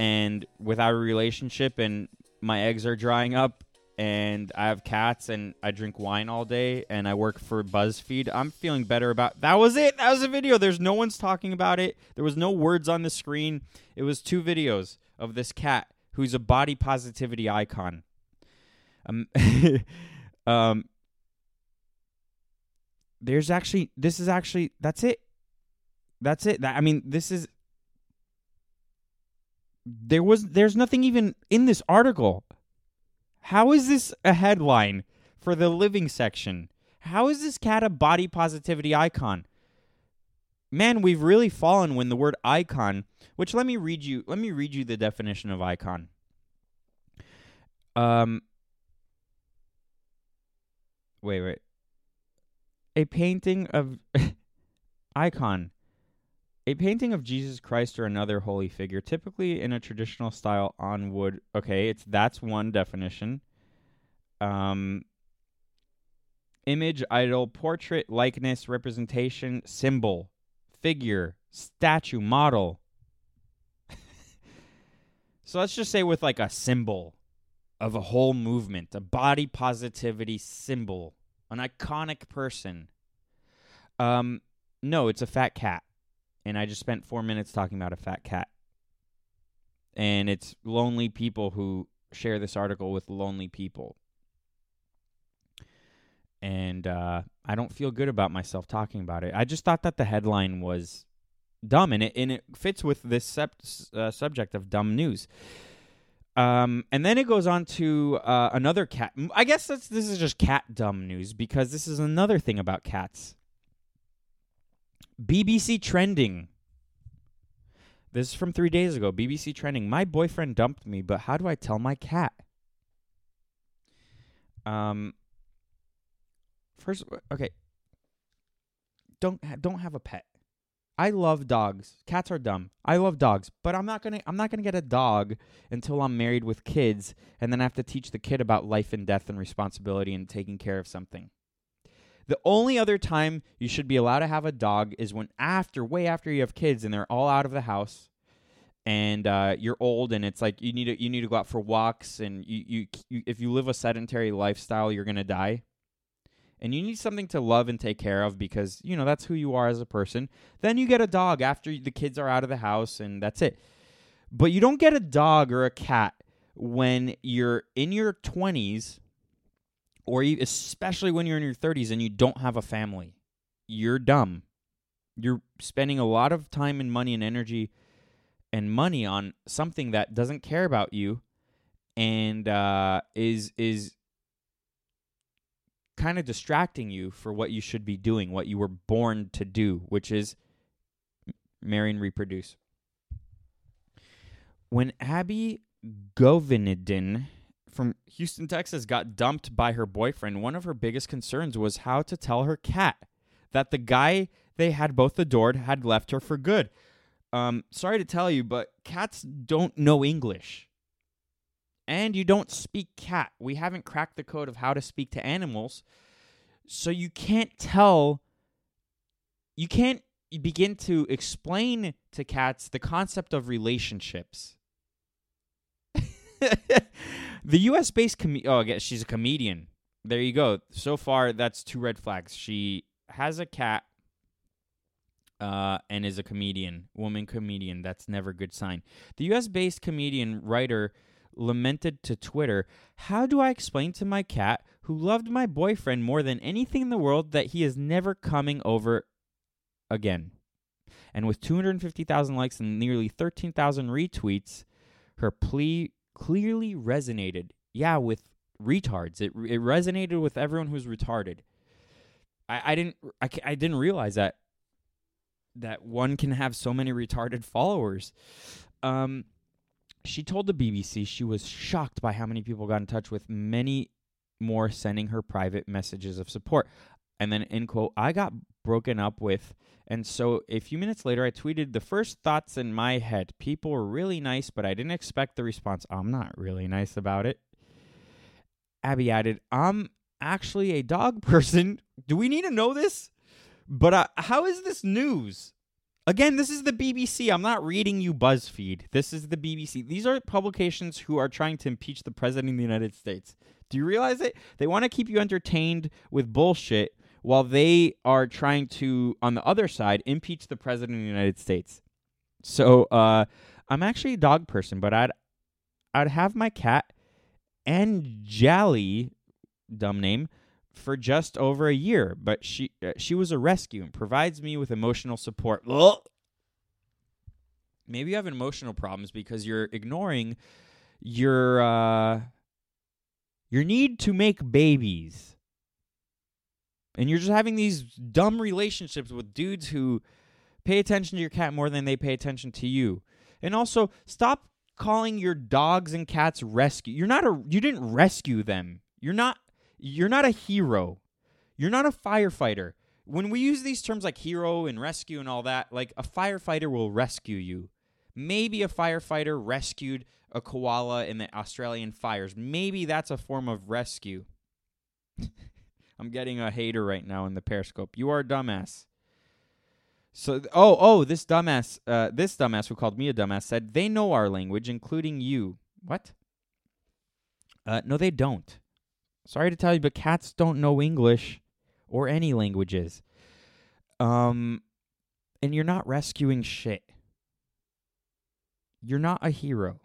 and without a relationship and my eggs are drying up and I have cats and I drink wine all day and I work for BuzzFeed. I'm feeling better about That was it. That was a video. There's no one's talking about it. There was no words on the screen. It was two videos of this cat who's a body positivity icon. Um, um there's actually this is actually that's it. That's it. That, I mean, this is there was there's nothing even in this article. How is this a headline for the living section? How is this cat a body positivity icon? Man, we've really fallen when the word icon, which let me read you let me read you the definition of icon. Um Wait, wait. A painting of icon a painting of Jesus Christ or another holy figure, typically in a traditional style on wood. Okay, it's that's one definition. Um, image, idol, portrait, likeness, representation, symbol, figure, statue, model. so let's just say with like a symbol of a whole movement, a body positivity symbol, an iconic person. Um, no, it's a fat cat and I just spent four minutes talking about a fat cat. And it's lonely people who share this article with lonely people. And uh, I don't feel good about myself talking about it. I just thought that the headline was dumb, and it and it fits with this sep- uh, subject of dumb news. Um, and then it goes on to uh, another cat. I guess this is just cat dumb news because this is another thing about cats. BBC trending. This is from three days ago. BBC trending. My boyfriend dumped me, but how do I tell my cat? Um. First, okay. Don't don't have a pet. I love dogs. Cats are dumb. I love dogs, but I'm not gonna I'm not gonna get a dog until I'm married with kids, and then I have to teach the kid about life and death and responsibility and taking care of something. The only other time you should be allowed to have a dog is when after, way after you have kids and they're all out of the house, and uh, you're old, and it's like you need to you need to go out for walks, and you, you, you if you live a sedentary lifestyle, you're gonna die, and you need something to love and take care of because you know that's who you are as a person. Then you get a dog after the kids are out of the house, and that's it. But you don't get a dog or a cat when you're in your 20s or especially when you're in your 30s and you don't have a family. You're dumb. You're spending a lot of time and money and energy and money on something that doesn't care about you and uh, is is kind of distracting you for what you should be doing, what you were born to do, which is marry and reproduce. When Abby Govindan from Houston, Texas got dumped by her boyfriend, one of her biggest concerns was how to tell her cat that the guy they had both adored had left her for good. Um, sorry to tell you, but cats don't know English. And you don't speak cat. We haven't cracked the code of how to speak to animals. So you can't tell, you can't begin to explain to cats the concept of relationships. the U.S. based com- oh, I guess she's a comedian. There you go. So far, that's two red flags. She has a cat, uh, and is a comedian, woman comedian. That's never a good sign. The U.S. based comedian writer lamented to Twitter, "How do I explain to my cat, who loved my boyfriend more than anything in the world, that he is never coming over again?" And with 250,000 likes and nearly 13,000 retweets, her plea clearly resonated. Yeah, with retards. It it resonated with everyone who's retarded. I, I didn't I, I didn't realize that that one can have so many retarded followers. Um, she told the BBC she was shocked by how many people got in touch with many more sending her private messages of support. And then in quote, I got broken up with and so a few minutes later, I tweeted the first thoughts in my head. People were really nice, but I didn't expect the response. I'm not really nice about it. Abby added, I'm actually a dog person. Do we need to know this? But uh, how is this news? Again, this is the BBC. I'm not reading you BuzzFeed. This is the BBC. These are publications who are trying to impeach the President of the United States. Do you realize it? They want to keep you entertained with bullshit while they are trying to, on the other side, impeach the president of the United States. So uh, I'm actually a dog person, but I'd I'd have my cat and Jally, dumb name, for just over a year. But she uh, she was a rescue and provides me with emotional support. Ugh. Maybe you have emotional problems because you're ignoring your uh, your need to make babies and you're just having these dumb relationships with dudes who pay attention to your cat more than they pay attention to you. And also, stop calling your dogs and cats rescue. You're not a you didn't rescue them. You're not you're not a hero. You're not a firefighter. When we use these terms like hero and rescue and all that, like a firefighter will rescue you. Maybe a firefighter rescued a koala in the Australian fires. Maybe that's a form of rescue. I'm getting a hater right now in the Periscope. You are a dumbass. So, oh, oh, this dumbass, uh, this dumbass who called me a dumbass said they know our language, including you. What? Uh, no, they don't. Sorry to tell you, but cats don't know English or any languages. Um, and you're not rescuing shit. You're not a hero.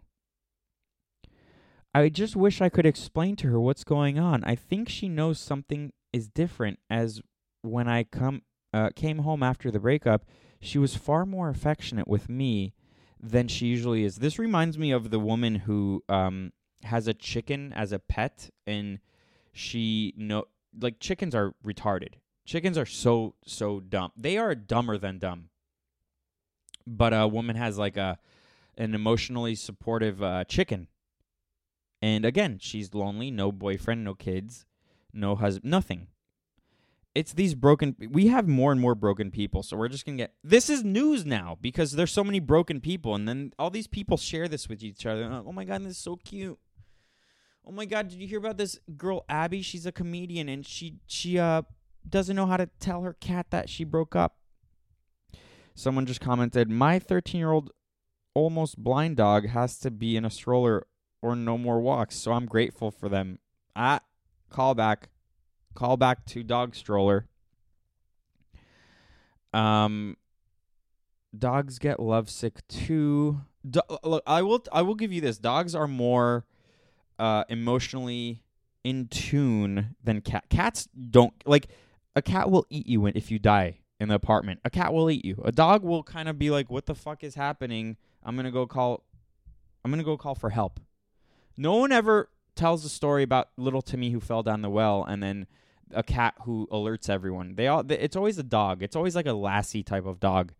I just wish I could explain to her what's going on. I think she knows something is different as when I come uh, came home after the breakup, she was far more affectionate with me than she usually is. This reminds me of the woman who um, has a chicken as a pet, and she no like chickens are retarded. Chickens are so so dumb. They are dumber than dumb. But a woman has like a an emotionally supportive uh, chicken, and again, she's lonely, no boyfriend, no kids, no husband, nothing. It's these broken. We have more and more broken people, so we're just gonna get. This is news now because there's so many broken people, and then all these people share this with each other. oh my god, this is so cute. Oh my god, did you hear about this girl Abby? She's a comedian, and she she uh doesn't know how to tell her cat that she broke up. Someone just commented, "My 13 year old almost blind dog has to be in a stroller or no more walks, so I'm grateful for them." Ah, call back, call back to dog stroller. Um, dogs get lovesick too. Do- look, I will I will give you this. Dogs are more uh, emotionally in tune than cat. Cats don't like a cat will eat you if you die in the apartment. A cat will eat you. A dog will kind of be like, "What the fuck is happening? I'm gonna go call. I'm gonna go call for help." No one ever tells a story about little Timmy who fell down the well and then a cat who alerts everyone. They all. It's always a dog. It's always like a lassie type of dog,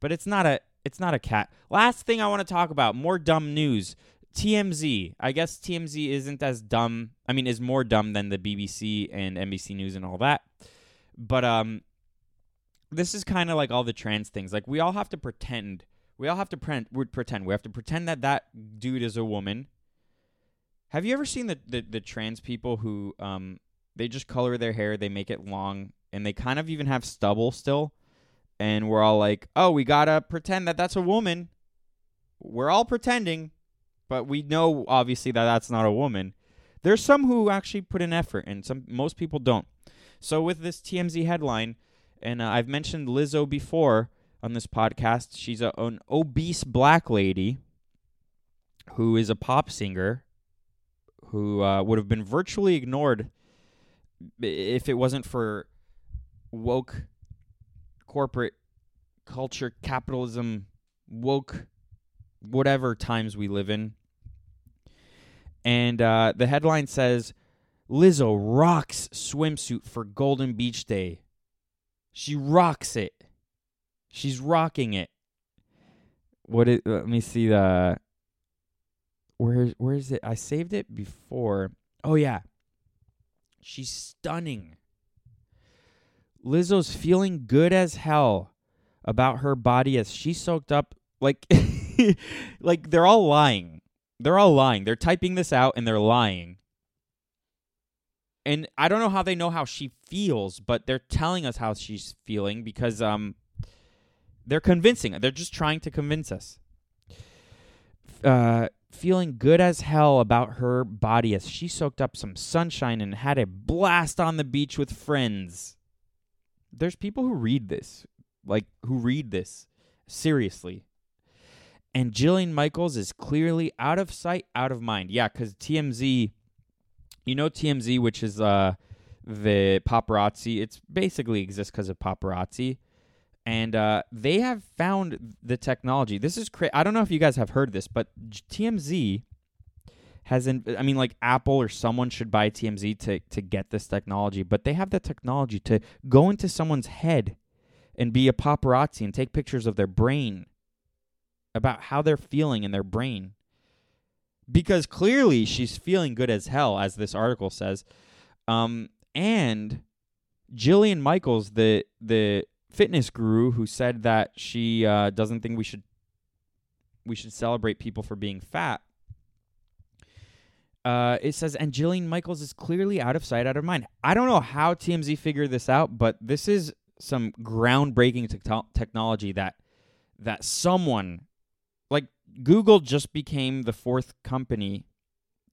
but it's not a. It's not a cat. Last thing I want to talk about. More dumb news. TMZ. I guess TMZ isn't as dumb. I mean, is more dumb than the BBC and NBC News and all that. But um, this is kind of like all the trans things. Like we all have to pretend. We all have to pre- pretend. We have to pretend that that dude is a woman. Have you ever seen the, the, the trans people who um they just color their hair, they make it long, and they kind of even have stubble still? And we're all like, oh, we gotta pretend that that's a woman. We're all pretending, but we know obviously that that's not a woman. There's some who actually put an effort, and some most people don't. So with this TMZ headline, and uh, I've mentioned Lizzo before on this podcast. She's a, an obese black lady who is a pop singer who uh, would have been virtually ignored if it wasn't for woke corporate culture, capitalism, woke, whatever times we live in. And uh, the headline says Lizzo rocks swimsuit for Golden Beach Day. She rocks it. She's rocking it. What? Let me see the. Where where is it? I saved it before. Oh yeah. She's stunning. Lizzo's feeling good as hell about her body as she soaked up like like they're all lying. They're all lying. They're typing this out and they're lying and I don't know how they know how she feels, but they're telling us how she's feeling because um they're convincing. They're just trying to convince us. Uh feeling good as hell about her body as she soaked up some sunshine and had a blast on the beach with friends. There's people who read this, like who read this seriously. And Jillian Michaels is clearly out of sight, out of mind. Yeah, cuz TMZ you know TMZ, which is uh, the paparazzi. It's basically exists because of paparazzi, and uh, they have found the technology. This is crazy. I don't know if you guys have heard this, but TMZ has in, I mean, like Apple or someone should buy TMZ to to get this technology, but they have the technology to go into someone's head and be a paparazzi and take pictures of their brain about how they're feeling in their brain because clearly she's feeling good as hell, as this article says. Um, and Jillian Michaels, the the fitness guru, who said that she uh, doesn't think we should we should celebrate people for being fat. Uh, it says, and Jillian Michaels is clearly out of sight, out of mind. I don't know how TMZ figured this out, but this is some groundbreaking te- technology that that someone like Google just became the fourth company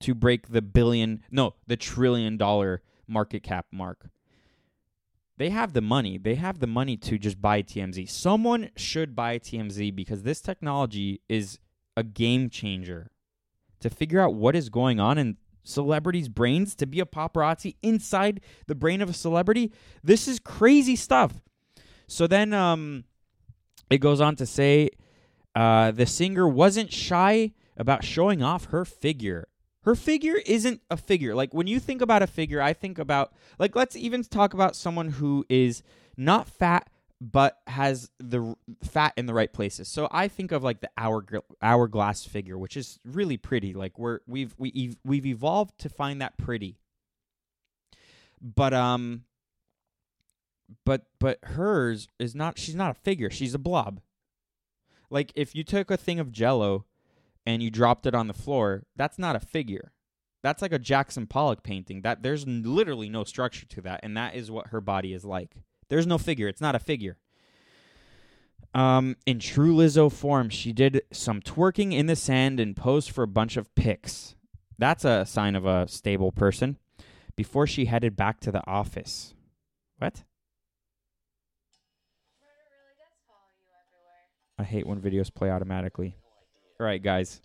to break the billion, no, the trillion dollar market cap mark. They have the money. They have the money to just buy TMZ. Someone should buy TMZ because this technology is a game changer to figure out what is going on in celebrities' brains, to be a paparazzi inside the brain of a celebrity. This is crazy stuff. So then um, it goes on to say uh, the singer wasn't shy about showing off her figure. Her figure isn't a figure. Like when you think about a figure, I think about like let's even talk about someone who is not fat but has the fat in the right places. So I think of like the hour hourglass figure, which is really pretty. Like we're we've we we've evolved to find that pretty. But um but but hers is not she's not a figure, she's a blob. Like if you took a thing of jello and you dropped it on the floor, that's not a figure. That's like a Jackson Pollock painting. That there's literally no structure to that, and that is what her body is like. There's no figure. It's not a figure. Um, in true Lizzo form, she did some twerking in the sand and posed for a bunch of pics. That's a sign of a stable person. Before she headed back to the office. What? I hate when videos play automatically. Right, guys.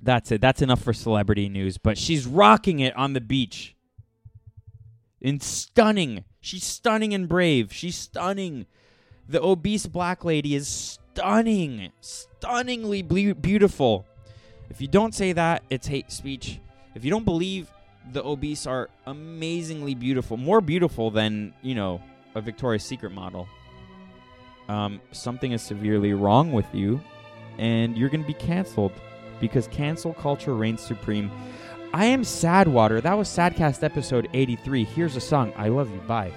That's it. That's enough for celebrity news. But she's rocking it on the beach. In stunning. She's stunning and brave. She's stunning. The obese black lady is stunning. Stunningly beautiful. If you don't say that, it's hate speech. If you don't believe the obese are amazingly beautiful, more beautiful than, you know, a Victoria's Secret model, um, something is severely wrong with you, and you're going to be canceled because cancel culture reigns supreme. I am Sadwater. That was Sadcast episode 83. Here's a song. I love you. Bye.